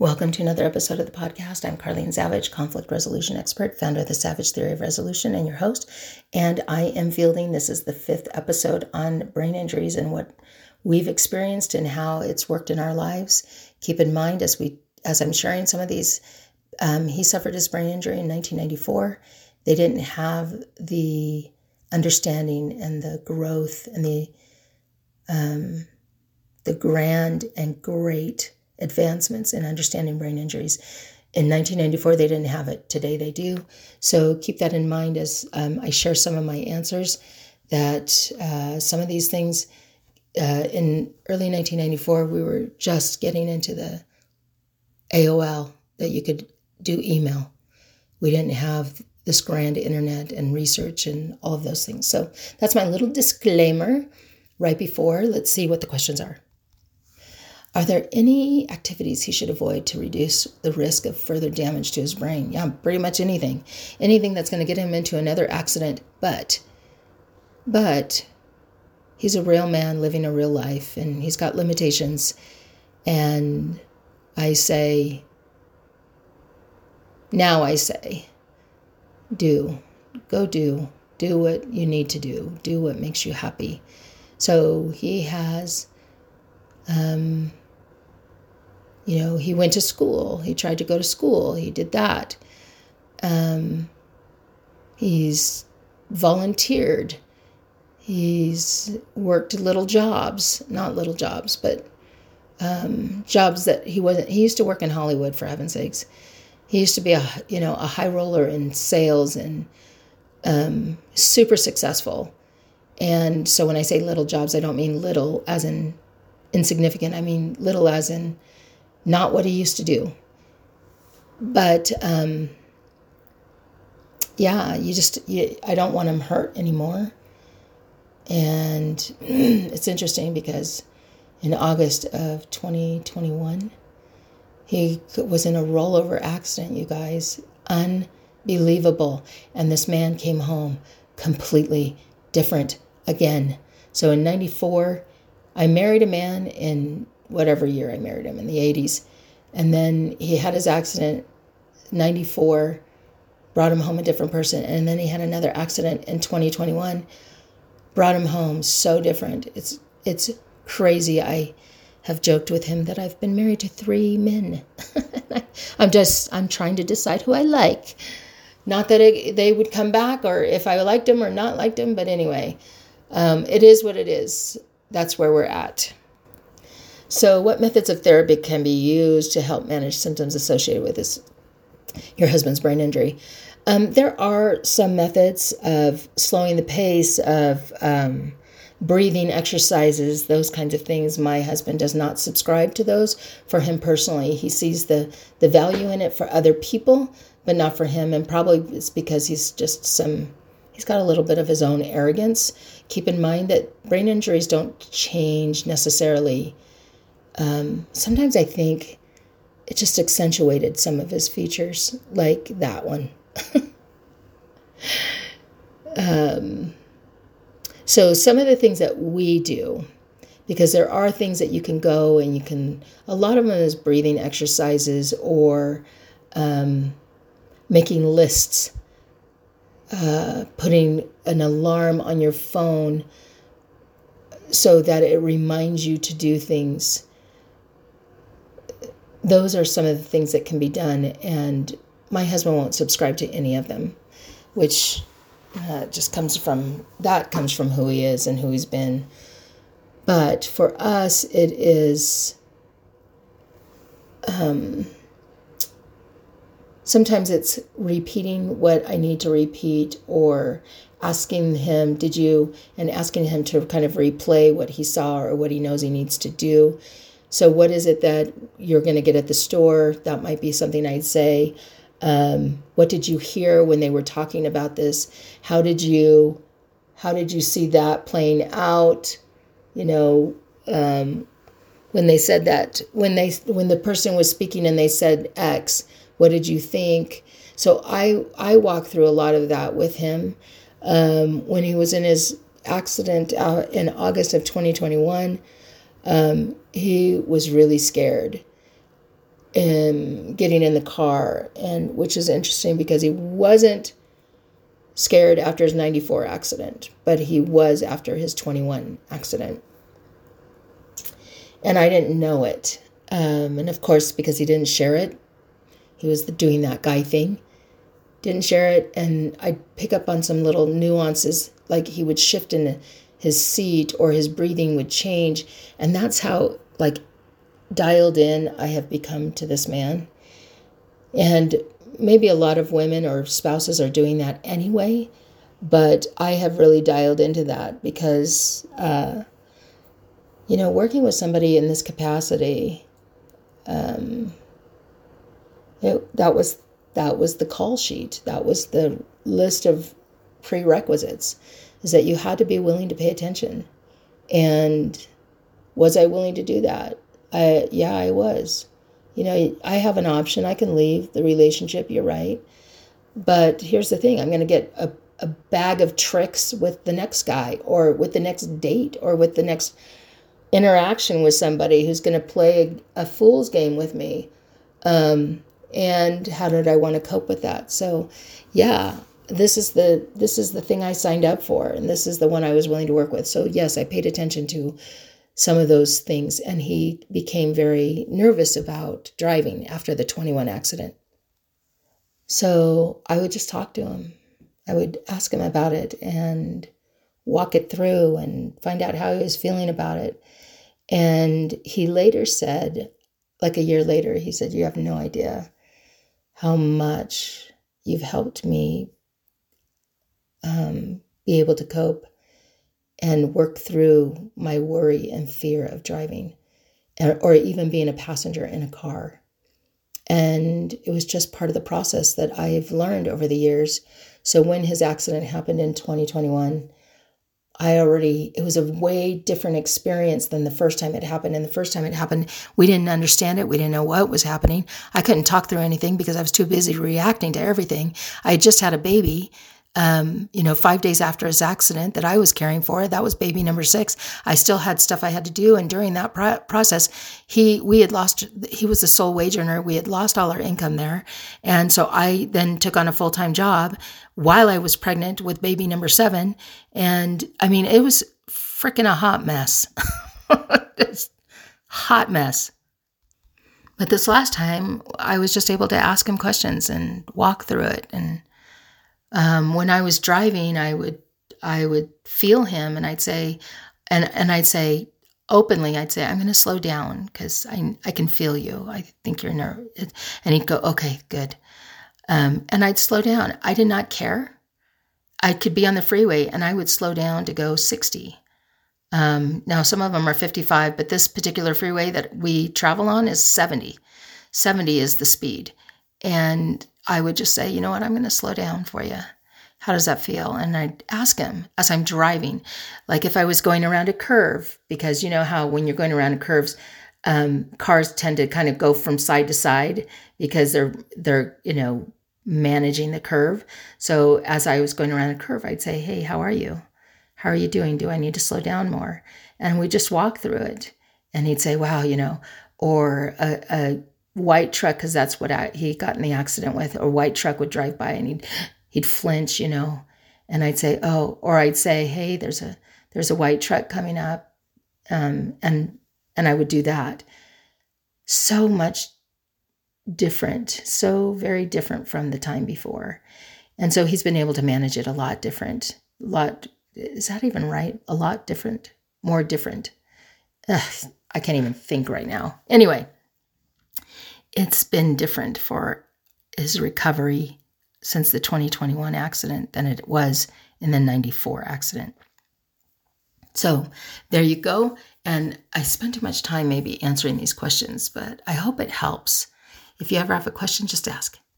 Welcome to another episode of the podcast. I'm Carlene Savage, conflict resolution expert, founder of the Savage Theory of Resolution, and your host. And I am fielding this is the fifth episode on brain injuries and what we've experienced and how it's worked in our lives. Keep in mind as we as I'm sharing some of these, um, he suffered his brain injury in 1994. They didn't have the understanding and the growth and the um, the grand and great advancements in understanding brain injuries. In 1994, they didn't have it. Today, they do. So keep that in mind as um, I share some of my answers. That uh, some of these things uh, in early 1994, we were just getting into the AOL that you could do email. We didn't have this grand internet and research and all of those things. So that's my little disclaimer right before. Let's see what the questions are. Are there any activities he should avoid to reduce the risk of further damage to his brain? Yeah, pretty much anything. Anything that's going to get him into another accident. But, but he's a real man living a real life and he's got limitations. And I say, now I say, do, go do, do what you need to do, do what makes you happy. So he has um, you know, he went to school. He tried to go to school. He did that. Um, he's volunteered. He's worked little jobs, not little jobs, but um, jobs that he wasn't. He used to work in Hollywood, for heaven's sakes. He used to be a you know a high roller in sales and um, super successful. And so when I say little jobs, I don't mean little as in insignificant. I mean little as in not what he used to do. But um, yeah, you just, you, I don't want him hurt anymore. And it's interesting because in August of 2021, he was in a rollover accident, you guys. Unbelievable. And this man came home completely different again. So in 94, I married a man in whatever year I married him in the 80s. And then he had his accident 94 brought him home a different person and then he had another accident in 2021 brought him home so different. It's it's crazy. I have joked with him that i've been married to three men. I'm just i'm trying to decide who i like. Not that it, they would come back or if i liked him or not liked him but anyway um, it is what it is. That's where we're at so, what methods of therapy can be used to help manage symptoms associated with this, your husband's brain injury? Um, there are some methods of slowing the pace, of um, breathing exercises, those kinds of things. My husband does not subscribe to those for him personally. He sees the, the value in it for other people, but not for him. And probably it's because he's just some, he's got a little bit of his own arrogance. Keep in mind that brain injuries don't change necessarily um, sometimes I think it just accentuated some of his features, like that one. um, so, some of the things that we do, because there are things that you can go and you can, a lot of them is breathing exercises or um, making lists, uh, putting an alarm on your phone so that it reminds you to do things those are some of the things that can be done. And my husband won't subscribe to any of them, which uh, just comes from that comes from who he is and who he's been. But for us, it is. Um, sometimes it's repeating what I need to repeat or asking him, Did you? and asking him to kind of replay what he saw or what he knows he needs to do. So, what is it that you're going to get at the store? That might be something I'd say. Um, what did you hear when they were talking about this? How did you, how did you see that playing out? You know, um, when they said that, when they, when the person was speaking and they said X, what did you think? So I, I walked through a lot of that with him um, when he was in his accident uh, in August of 2021 um, he was really scared. um, getting in the car, and which is interesting because he wasn't scared after his 94 accident, but he was after his 21 accident. And I didn't know it. Um, and of course, because he didn't share it, he was doing that guy thing. Didn't share it, and I'd pick up on some little nuances, like he would shift in his seat or his breathing would change. And that's how, like, dialed in I have become to this man. And maybe a lot of women or spouses are doing that anyway, but I have really dialed into that because, uh, you know, working with somebody in this capacity, um, it, that was that was the call sheet. That was the list of prerequisites. Is that you had to be willing to pay attention, and was I willing to do that? I yeah, I was. You know, I have an option. I can leave the relationship. You're right. But here's the thing I'm going to get a, a bag of tricks with the next guy or with the next date or with the next interaction with somebody who's going to play a, a, fool's game with me. Um, and how did I want to cope with that? So, yeah, this is the this is the thing I signed up for, and this is the one I was willing to work with. So, yes, I paid attention to some of those things. And he became very nervous about driving after the 21 accident. So I would just talk to him. I would ask him about it and walk it through and find out how he was feeling about it. And he later said, like a year later, he said, You have no idea how much you've helped me um, be able to cope and work through my worry and fear of driving or even being a passenger in a car. And it was just part of the process that I've learned over the years. So when his accident happened in 2021, I already, it was a way different experience than the first time it happened. And the first time it happened, we didn't understand it. We didn't know what was happening. I couldn't talk through anything because I was too busy reacting to everything. I had just had a baby um, you know, five days after his accident that I was caring for. That was baby number six. I still had stuff I had to do, and during that pro- process, he we had lost. He was the sole wage earner. We had lost all our income there, and so I then took on a full time job while I was pregnant with baby number seven. And I mean, it was freaking a hot mess. hot mess. But this last time, I was just able to ask him questions and walk through it and um, when I was driving, I would I would feel him, and I'd say, and and I'd say openly, I'd say, I'm going to slow down because I I can feel you. I think you're nervous, and he'd go, okay, good, um, and I'd slow down. I did not care. I could be on the freeway, and I would slow down to go 60. Um, now, some of them are 55, but this particular freeway that we travel on is 70. 70 is the speed. And I would just say, you know what, I'm going to slow down for you. How does that feel? And I'd ask him as I'm driving, like if I was going around a curve, because you know how when you're going around curves, um, cars tend to kind of go from side to side because they're they're you know managing the curve. So as I was going around a curve, I'd say, "Hey, how are you? How are you doing? Do I need to slow down more?" And we just walk through it. And he'd say, "Wow, you know," or a, a white truck because that's what I, he got in the accident with. A white truck would drive by and he'd he'd flinch, you know, and I'd say, oh, or I'd say, hey, there's a there's a white truck coming up, um, and and I would do that. So much different, so very different from the time before, and so he's been able to manage it a lot different. A lot is that even right? A lot different, more different. Ugh, I can't even think right now. Anyway it's been different for his recovery since the 2021 accident than it was in the 94 accident. So there you go. And I spent too much time maybe answering these questions, but I hope it helps. If you ever have a question, just ask.